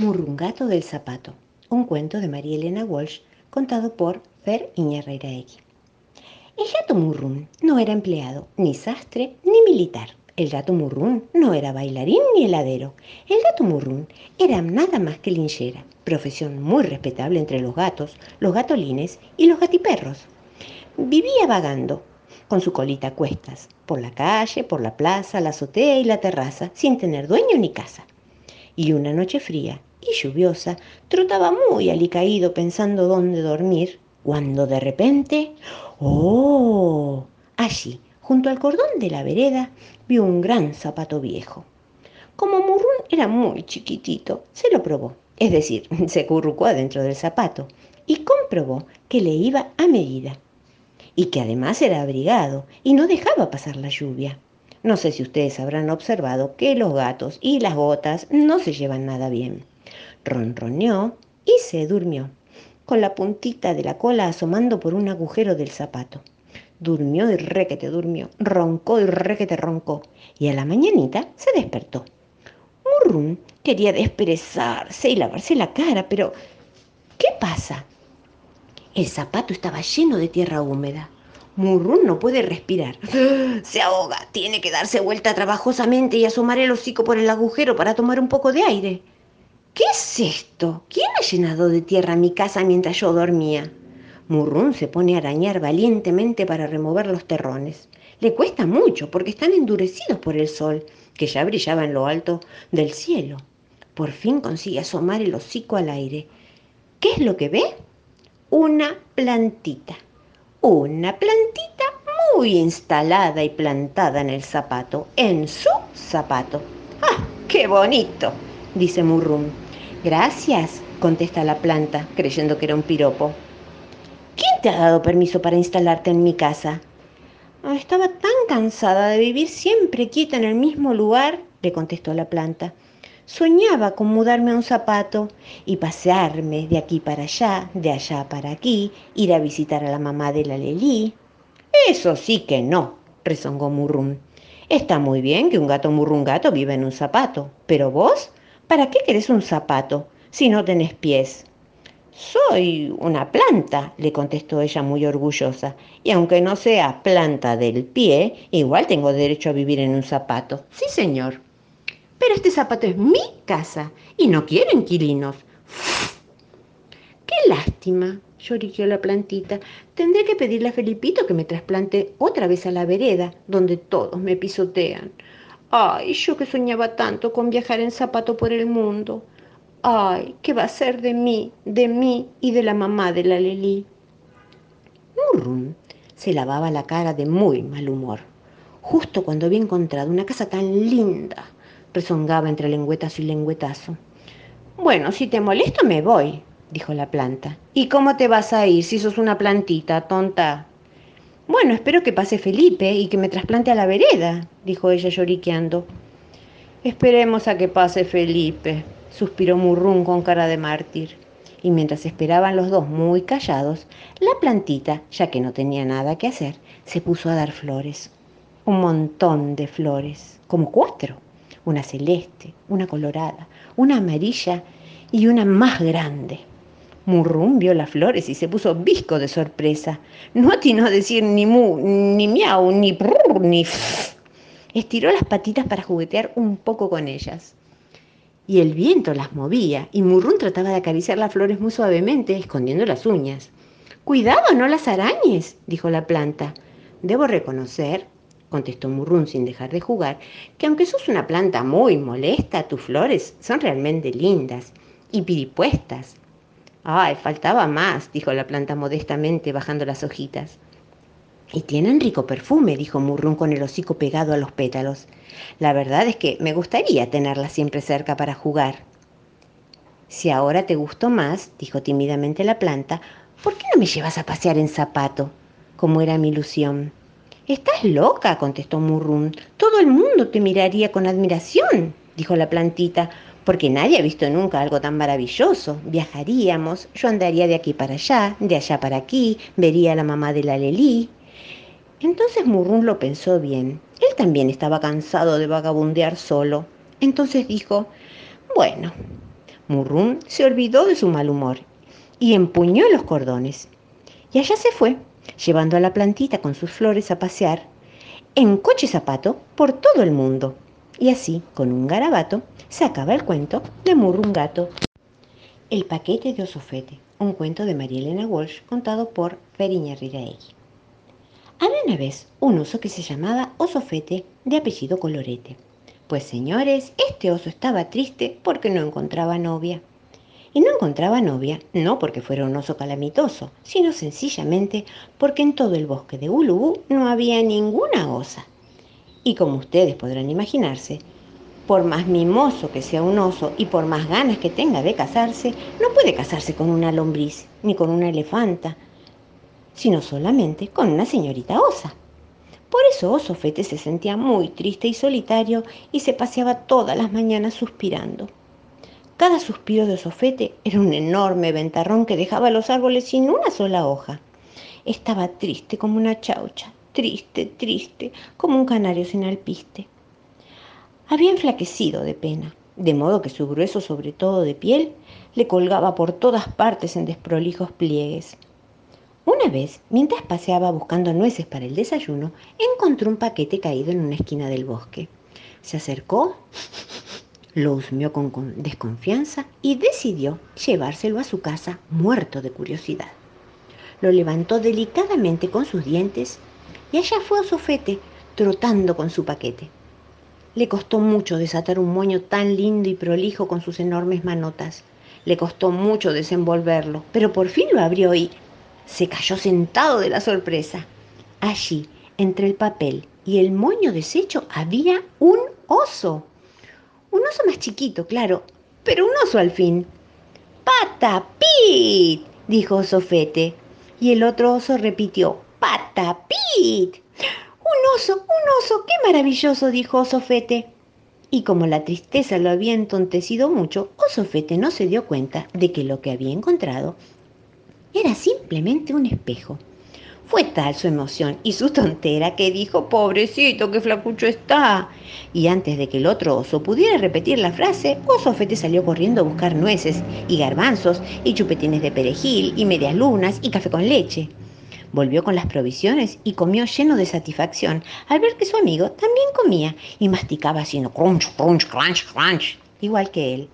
Murrungato del Zapato, un cuento de María Elena Walsh contado por Fer Iñarreiraegui. El gato Murrún no era empleado, ni sastre, ni militar. El gato Murrún no era bailarín ni heladero. El gato Murrún era nada más que linchera, profesión muy respetable entre los gatos, los gatolines y los gatiperros. Vivía vagando, con su colita a cuestas, por la calle, por la plaza, la azotea y la terraza, sin tener dueño ni casa. Y una noche fría, y lluviosa, trotaba muy alicaído pensando dónde dormir, cuando de repente, ¡oh! Allí, junto al cordón de la vereda, vio un gran zapato viejo. Como Murrún era muy chiquitito, se lo probó, es decir, se currucó adentro del zapato y comprobó que le iba a medida y que además era abrigado y no dejaba pasar la lluvia. No sé si ustedes habrán observado que los gatos y las gotas no se llevan nada bien ronroneó y se durmió, con la puntita de la cola asomando por un agujero del zapato. Durmió y requete durmió, roncó y requete roncó, y a la mañanita se despertó. Murrún quería desperezarse y lavarse la cara, pero ¿qué pasa? El zapato estaba lleno de tierra húmeda. Murrún no puede respirar. Se ahoga. Tiene que darse vuelta trabajosamente y asomar el hocico por el agujero para tomar un poco de aire. ¿Qué es esto? ¿Quién ha llenado de tierra mi casa mientras yo dormía? Murrún se pone a arañar valientemente para remover los terrones. Le cuesta mucho porque están endurecidos por el sol, que ya brillaba en lo alto del cielo. Por fin consigue asomar el hocico al aire. ¿Qué es lo que ve? Una plantita. Una plantita muy instalada y plantada en el zapato, en su zapato. ¡Ah, qué bonito! dice Murrum. Gracias, contesta la planta, creyendo que era un piropo. ¿Quién te ha dado permiso para instalarte en mi casa? Ah, estaba tan cansada de vivir siempre quieta en el mismo lugar, le contestó la planta. Soñaba con mudarme a un zapato y pasearme de aquí para allá, de allá para aquí, ir a visitar a la mamá de la Lelí. Eso sí que no, rezongó Murrum. Está muy bien que un gato murrungato viva en un zapato, pero vos ¿Para qué querés un zapato si no tenés pies? Soy una planta, le contestó ella muy orgullosa, y aunque no sea planta del pie, igual tengo derecho a vivir en un zapato. Sí, señor. Pero este zapato es mi casa y no quiero inquilinos. ¡Qué lástima! lloriqueó la plantita. Tendré que pedirle a Felipito que me trasplante otra vez a la vereda, donde todos me pisotean. Ay, yo que soñaba tanto con viajar en zapato por el mundo. Ay, ¿qué va a ser de mí, de mí y de la mamá de la Lelí? Murrum se lavaba la cara de muy mal humor. Justo cuando había encontrado una casa tan linda, rezongaba entre lengüetazo y lengüetazo. Bueno, si te molesto me voy, dijo la planta. ¿Y cómo te vas a ir si sos una plantita, tonta? Bueno, espero que pase Felipe y que me trasplante a la vereda, dijo ella lloriqueando. Esperemos a que pase Felipe, suspiró Murrún con cara de mártir. Y mientras esperaban los dos muy callados, la plantita, ya que no tenía nada que hacer, se puso a dar flores. Un montón de flores, como cuatro. Una celeste, una colorada, una amarilla y una más grande. Murrum vio las flores y se puso visco de sorpresa. No atinó a decir ni mu, ni miau, ni prrr, ni Estiró las patitas para juguetear un poco con ellas. Y el viento las movía, y Murrum trataba de acariciar las flores muy suavemente, escondiendo las uñas. Cuidado, no las arañes, dijo la planta. Debo reconocer, contestó Murrum sin dejar de jugar, que aunque sos una planta muy molesta, tus flores son realmente lindas y piripuestas. Ay, faltaba más, dijo la planta modestamente, bajando las hojitas. Y tienen rico perfume, dijo Murrún con el hocico pegado a los pétalos. La verdad es que me gustaría tenerla siempre cerca para jugar. Si ahora te gustó más, dijo tímidamente la planta, ¿por qué no me llevas a pasear en zapato? Como era mi ilusión. Estás loca, contestó Murrún. Todo el mundo te miraría con admiración, dijo la plantita, porque nadie ha visto nunca algo tan maravilloso. Viajaríamos, yo andaría de aquí para allá, de allá para aquí, vería a la mamá de la Lelí. Entonces Murrún lo pensó bien. Él también estaba cansado de vagabundear solo. Entonces dijo, bueno, Murrum se olvidó de su mal humor y empuñó los cordones. Y allá se fue, llevando a la plantita con sus flores a pasear en coche zapato por todo el mundo. Y así, con un garabato, se acaba el cuento de Murrum Gato. El paquete de Osofete, un cuento de María Elena Walsh contado por Feriña Riraegui. Había una vez un oso que se llamaba Osofete de apellido Colorete. Pues señores, este oso estaba triste porque no encontraba novia. Y no encontraba novia no porque fuera un oso calamitoso, sino sencillamente porque en todo el bosque de Ulubú no había ninguna osa. Y como ustedes podrán imaginarse, por más mimoso que sea un oso y por más ganas que tenga de casarse, no puede casarse con una lombriz ni con una elefanta, sino solamente con una señorita osa. Por eso Osofete se sentía muy triste y solitario y se paseaba todas las mañanas suspirando. Cada suspiro de Osofete era un enorme ventarrón que dejaba los árboles sin una sola hoja. Estaba triste como una chaucha, triste, triste, como un canario sin alpiste. Había enflaquecido de pena, de modo que su grueso sobre todo de piel le colgaba por todas partes en desprolijos pliegues. Una vez, mientras paseaba buscando nueces para el desayuno, encontró un paquete caído en una esquina del bosque. Se acercó, lo husmeó con desconfianza y decidió llevárselo a su casa muerto de curiosidad. Lo levantó delicadamente con sus dientes y allá fue a Sofete trotando con su paquete. Le costó mucho desatar un moño tan lindo y prolijo con sus enormes manotas. Le costó mucho desenvolverlo, pero por fin lo abrió y se cayó sentado de la sorpresa. Allí, entre el papel y el moño deshecho, había un oso. Un oso más chiquito, claro, pero un oso al fin. ¡Patapit! dijo Sofete. Y el otro oso repitió, ¡Patapit! Un oso, un oso, qué maravilloso, dijo Osofete. Y como la tristeza lo había entontecido mucho, Osofete no se dio cuenta de que lo que había encontrado era simplemente un espejo. Fue tal su emoción y su tontera que dijo, pobrecito, qué flacucho está. Y antes de que el otro oso pudiera repetir la frase, Osofete salió corriendo a buscar nueces y garbanzos y chupetines de perejil y medias lunas y café con leche. Volvió con las provisiones y comió lleno de satisfacción al ver que su amigo también comía y masticaba haciendo crunch, crunch, crunch, crunch, igual que él.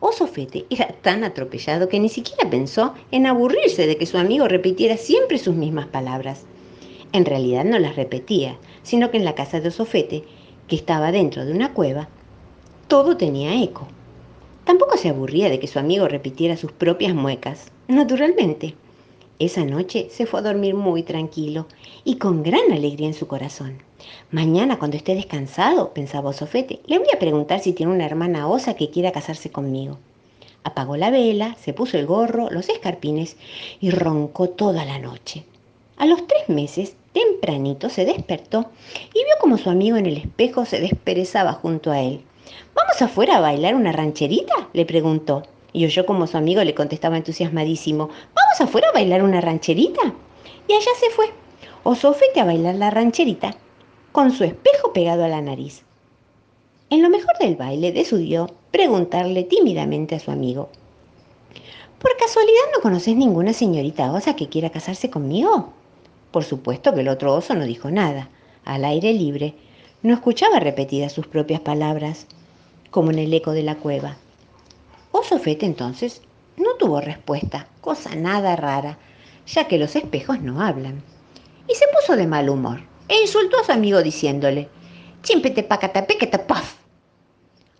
Osofete era tan atropellado que ni siquiera pensó en aburrirse de que su amigo repitiera siempre sus mismas palabras. En realidad no las repetía, sino que en la casa de Osofete, que estaba dentro de una cueva, todo tenía eco. Tampoco se aburría de que su amigo repitiera sus propias muecas, naturalmente. Esa noche se fue a dormir muy tranquilo y con gran alegría en su corazón. Mañana, cuando esté descansado, pensaba Sofete, le voy a preguntar si tiene una hermana osa que quiera casarse conmigo. Apagó la vela, se puso el gorro, los escarpines y roncó toda la noche. A los tres meses, tempranito, se despertó y vio como su amigo en el espejo se desperezaba junto a él. ¿Vamos afuera a bailar una rancherita? le preguntó. Y oyó como su amigo le contestaba entusiasmadísimo, ¿vamos a bailar una rancherita? Y allá se fue, Osofete a bailar la rancherita, con su espejo pegado a la nariz. En lo mejor del baile decidió preguntarle tímidamente a su amigo, ¿por casualidad no conoces ninguna señorita osa que quiera casarse conmigo? Por supuesto que el otro oso no dijo nada, al aire libre, no escuchaba repetidas sus propias palabras, como en el eco de la cueva. Osofete entonces tuvo respuesta, cosa nada rara, ya que los espejos no hablan. Y se puso de mal humor e insultó a su amigo diciéndole, chimpete pacatapequeta paf.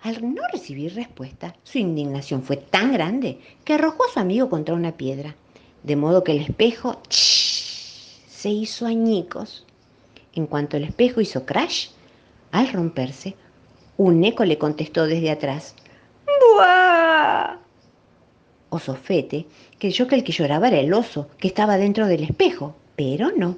Al no recibir respuesta, su indignación fue tan grande que arrojó a su amigo contra una piedra, de modo que el espejo se hizo añicos. En cuanto el espejo hizo crash, al romperse, un eco le contestó desde atrás, ¡Buah! Osofete creyó que el que lloraba era el oso, que estaba dentro del espejo, pero no.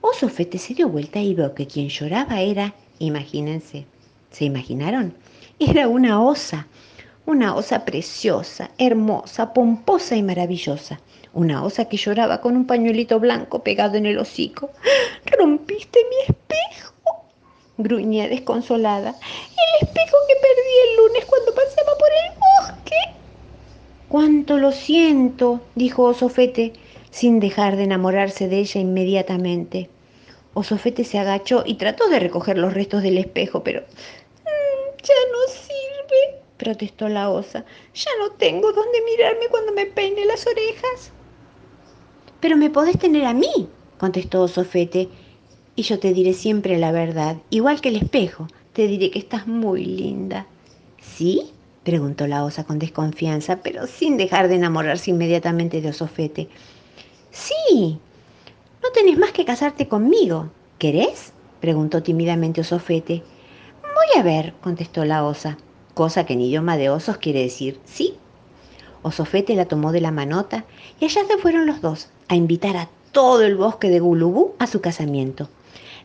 Osofete se dio vuelta y vio que quien lloraba era, imagínense, ¿se imaginaron? Era una osa, una osa preciosa, hermosa, pomposa y maravillosa. Una osa que lloraba con un pañuelito blanco pegado en el hocico. ¡Rompiste mi espejo! gruñía desconsolada. El espejo que perdí el lunes cuando paseaba por el bosque. Cuánto lo siento, dijo Osofete, sin dejar de enamorarse de ella inmediatamente. Osofete se agachó y trató de recoger los restos del espejo, pero mm, ya no sirve, protestó la osa. Ya no tengo dónde mirarme cuando me peine las orejas. Pero me podés tener a mí, contestó Osofete, y yo te diré siempre la verdad, igual que el espejo, te diré que estás muy linda. ¿Sí? Preguntó la osa con desconfianza, pero sin dejar de enamorarse inmediatamente de Osofete. Sí, no tenés más que casarte conmigo. ¿Querés? preguntó tímidamente Osofete. Voy a ver, contestó la osa, cosa que en idioma de osos quiere decir sí. Osofete la tomó de la manota y allá se fueron los dos a invitar a todo el bosque de Gulubú a su casamiento.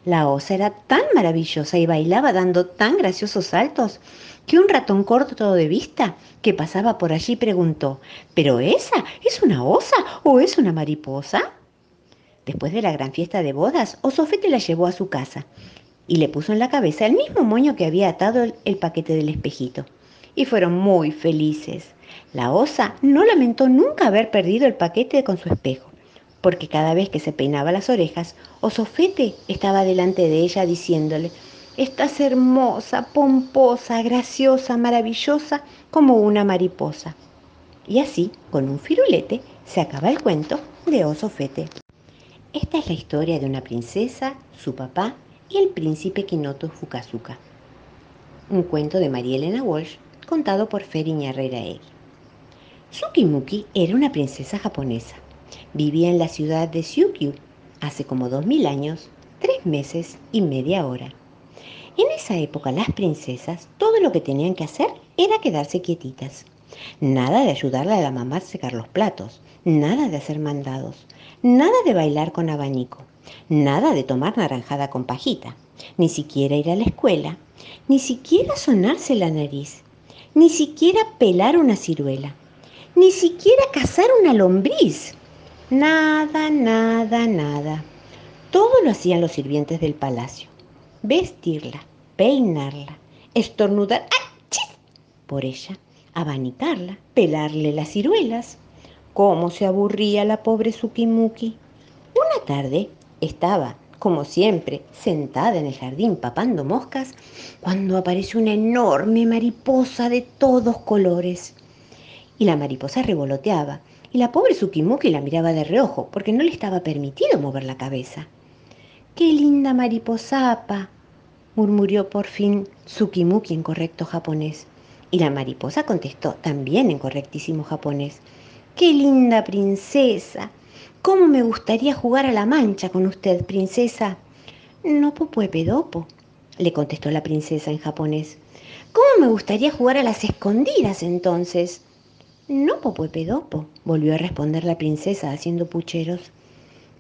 La osa era tan maravillosa y bailaba dando tan graciosos saltos que un ratón corto de vista que pasaba por allí preguntó, ¿pero esa es una osa o es una mariposa? Después de la gran fiesta de bodas, Osofete la llevó a su casa y le puso en la cabeza el mismo moño que había atado el, el paquete del espejito. Y fueron muy felices. La osa no lamentó nunca haber perdido el paquete con su espejo, porque cada vez que se peinaba las orejas, Osofete estaba delante de ella diciéndole, Estás hermosa, pomposa, graciosa, maravillosa como una mariposa. Y así, con un firulete, se acaba el cuento de Osofete. Esta es la historia de una princesa, su papá y el príncipe Kinoto Fukazuka. Un cuento de María Elena Walsh contado por Feriña Herrera Egui. Tsukimuki era una princesa japonesa. Vivía en la ciudad de Syukyu hace como dos mil años, tres meses y media hora. En esa época las princesas todo lo que tenían que hacer era quedarse quietitas. Nada de ayudarle a la mamá a secar los platos, nada de hacer mandados, nada de bailar con abanico, nada de tomar naranjada con pajita, ni siquiera ir a la escuela, ni siquiera sonarse la nariz, ni siquiera pelar una ciruela, ni siquiera cazar una lombriz. Nada, nada, nada. Todo lo hacían los sirvientes del palacio vestirla, peinarla, estornudar por ella, abanicarla, pelarle las ciruelas. ¿Cómo se aburría la pobre Sukimuki? Una tarde estaba, como siempre, sentada en el jardín papando moscas, cuando apareció una enorme mariposa de todos colores. Y la mariposa revoloteaba, y la pobre Sukimuki la miraba de reojo, porque no le estaba permitido mover la cabeza. ¡Qué linda mariposapa! murmuró por fin Tsukimuki en correcto japonés. Y la mariposa contestó también en correctísimo japonés. ¡Qué linda princesa! ¿Cómo me gustaría jugar a la mancha con usted, princesa? No pedopo, le contestó la princesa en japonés. ¿Cómo me gustaría jugar a las escondidas entonces? No pedopo, volvió a responder la princesa haciendo pucheros.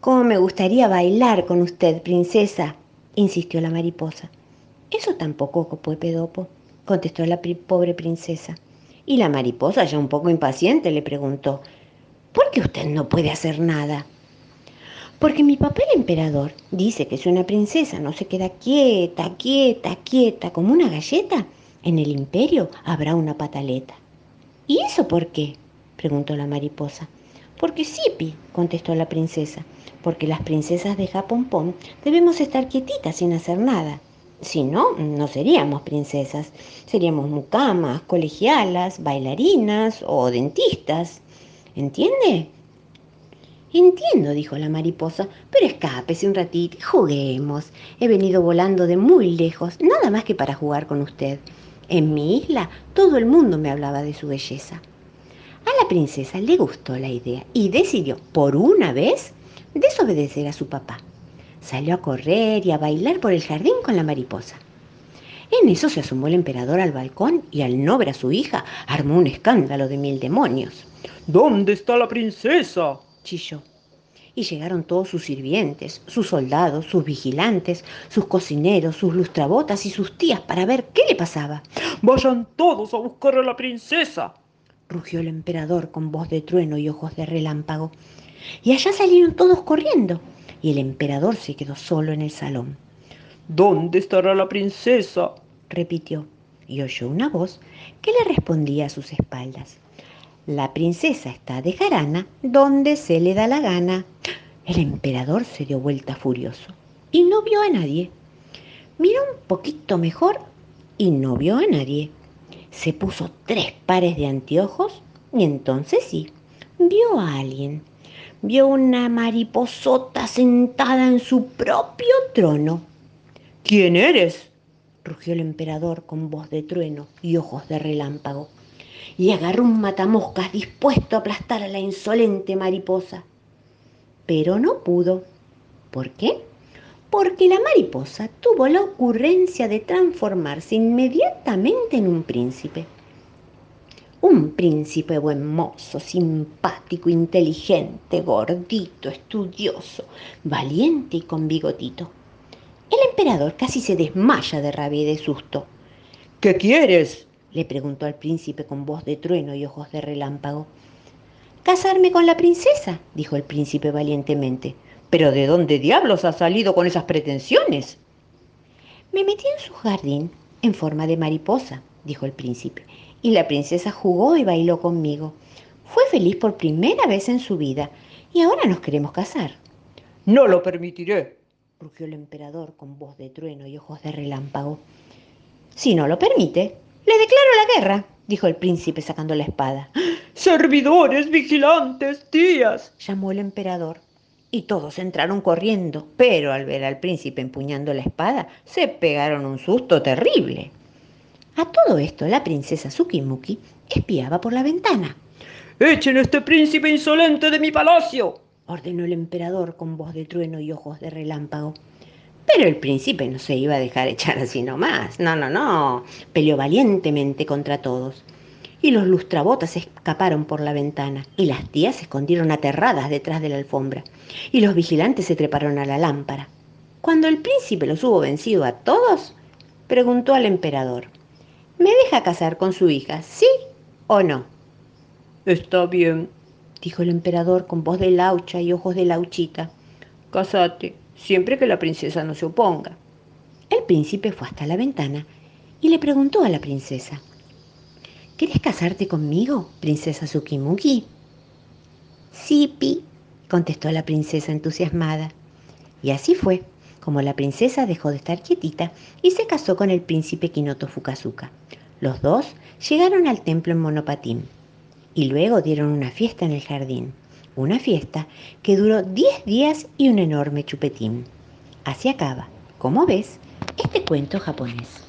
¿Cómo me gustaría bailar con usted, princesa? insistió la mariposa. Eso tampoco, Pedopo, contestó la pobre princesa. Y la mariposa, ya un poco impaciente, le preguntó, ¿por qué usted no puede hacer nada? Porque mi papá el emperador dice que si una princesa no se queda quieta, quieta, quieta, como una galleta, en el imperio habrá una pataleta. ¿Y eso por qué? preguntó la mariposa. Porque Sipi, contestó la princesa, porque las princesas de Japón debemos estar quietitas sin hacer nada. Si no, no seríamos princesas, seríamos mucamas, colegialas, bailarinas o dentistas. ¿Entiende? Entiendo, dijo la mariposa, pero escápese un ratito, juguemos. He venido volando de muy lejos, nada más que para jugar con usted. En mi isla todo el mundo me hablaba de su belleza. A la princesa le gustó la idea y decidió, por una vez, desobedecer a su papá. Salió a correr y a bailar por el jardín con la mariposa. En eso se asomó el emperador al balcón y al no ver a su hija armó un escándalo de mil demonios. ¿Dónde está la princesa? chilló. Y llegaron todos sus sirvientes, sus soldados, sus vigilantes, sus cocineros, sus lustrabotas y sus tías para ver qué le pasaba. Vayan todos a buscar a la princesa, rugió el emperador con voz de trueno y ojos de relámpago. Y allá salieron todos corriendo y el emperador se quedó solo en el salón. ¿Dónde estará la princesa? repitió, y oyó una voz que le respondía a sus espaldas. La princesa está de jarana donde se le da la gana. El emperador se dio vuelta furioso y no vio a nadie. Miró un poquito mejor y no vio a nadie. Se puso tres pares de anteojos y entonces sí, vio a alguien. Vio una mariposota sentada en su propio trono. ¿Quién eres? rugió el emperador con voz de trueno y ojos de relámpago, y agarró un matamoscas dispuesto a aplastar a la insolente mariposa. Pero no pudo. ¿Por qué? Porque la mariposa tuvo la ocurrencia de transformarse inmediatamente en un príncipe. Un príncipe buen mozo, simpático, inteligente, gordito, estudioso, valiente y con bigotito. El emperador casi se desmaya de rabia y de susto. ¿Qué quieres? le preguntó al príncipe con voz de trueno y ojos de relámpago. Casarme con la princesa, dijo el príncipe valientemente. ¿Pero de dónde diablos has salido con esas pretensiones? Me metí en su jardín en forma de mariposa, dijo el príncipe, y la princesa jugó y bailó conmigo. Fue feliz por primera vez en su vida y ahora nos queremos casar. No lo permitiré, rugió el emperador con voz de trueno y ojos de relámpago. Si no lo permite, le declaro la guerra, dijo el príncipe sacando la espada. Servidores, vigilantes, tías, llamó el emperador. Y todos entraron corriendo, pero al ver al príncipe empuñando la espada, se pegaron un susto terrible. A todo esto, la princesa Tsukimuki espiaba por la ventana. ¡Echen a este príncipe insolente de mi palacio! ordenó el emperador con voz de trueno y ojos de relámpago. Pero el príncipe no se iba a dejar echar así nomás. No, no, no. Peleó valientemente contra todos. Y los lustrabotas escaparon por la ventana, y las tías se escondieron aterradas detrás de la alfombra, y los vigilantes se treparon a la lámpara. Cuando el príncipe los hubo vencido a todos, preguntó al emperador, ¿me deja casar con su hija, sí o no? Está bien, dijo el emperador con voz de laucha y ojos de lauchita. Cásate, siempre que la princesa no se oponga. El príncipe fue hasta la ventana y le preguntó a la princesa, ¿Quieres casarte conmigo, princesa Tsukimuki? Sí, Pi, contestó la princesa entusiasmada. Y así fue, como la princesa dejó de estar quietita y se casó con el príncipe Kinoto Fukazuka. Los dos llegaron al templo en monopatín y luego dieron una fiesta en el jardín. Una fiesta que duró 10 días y un enorme chupetín. Así acaba, como ves, este cuento japonés.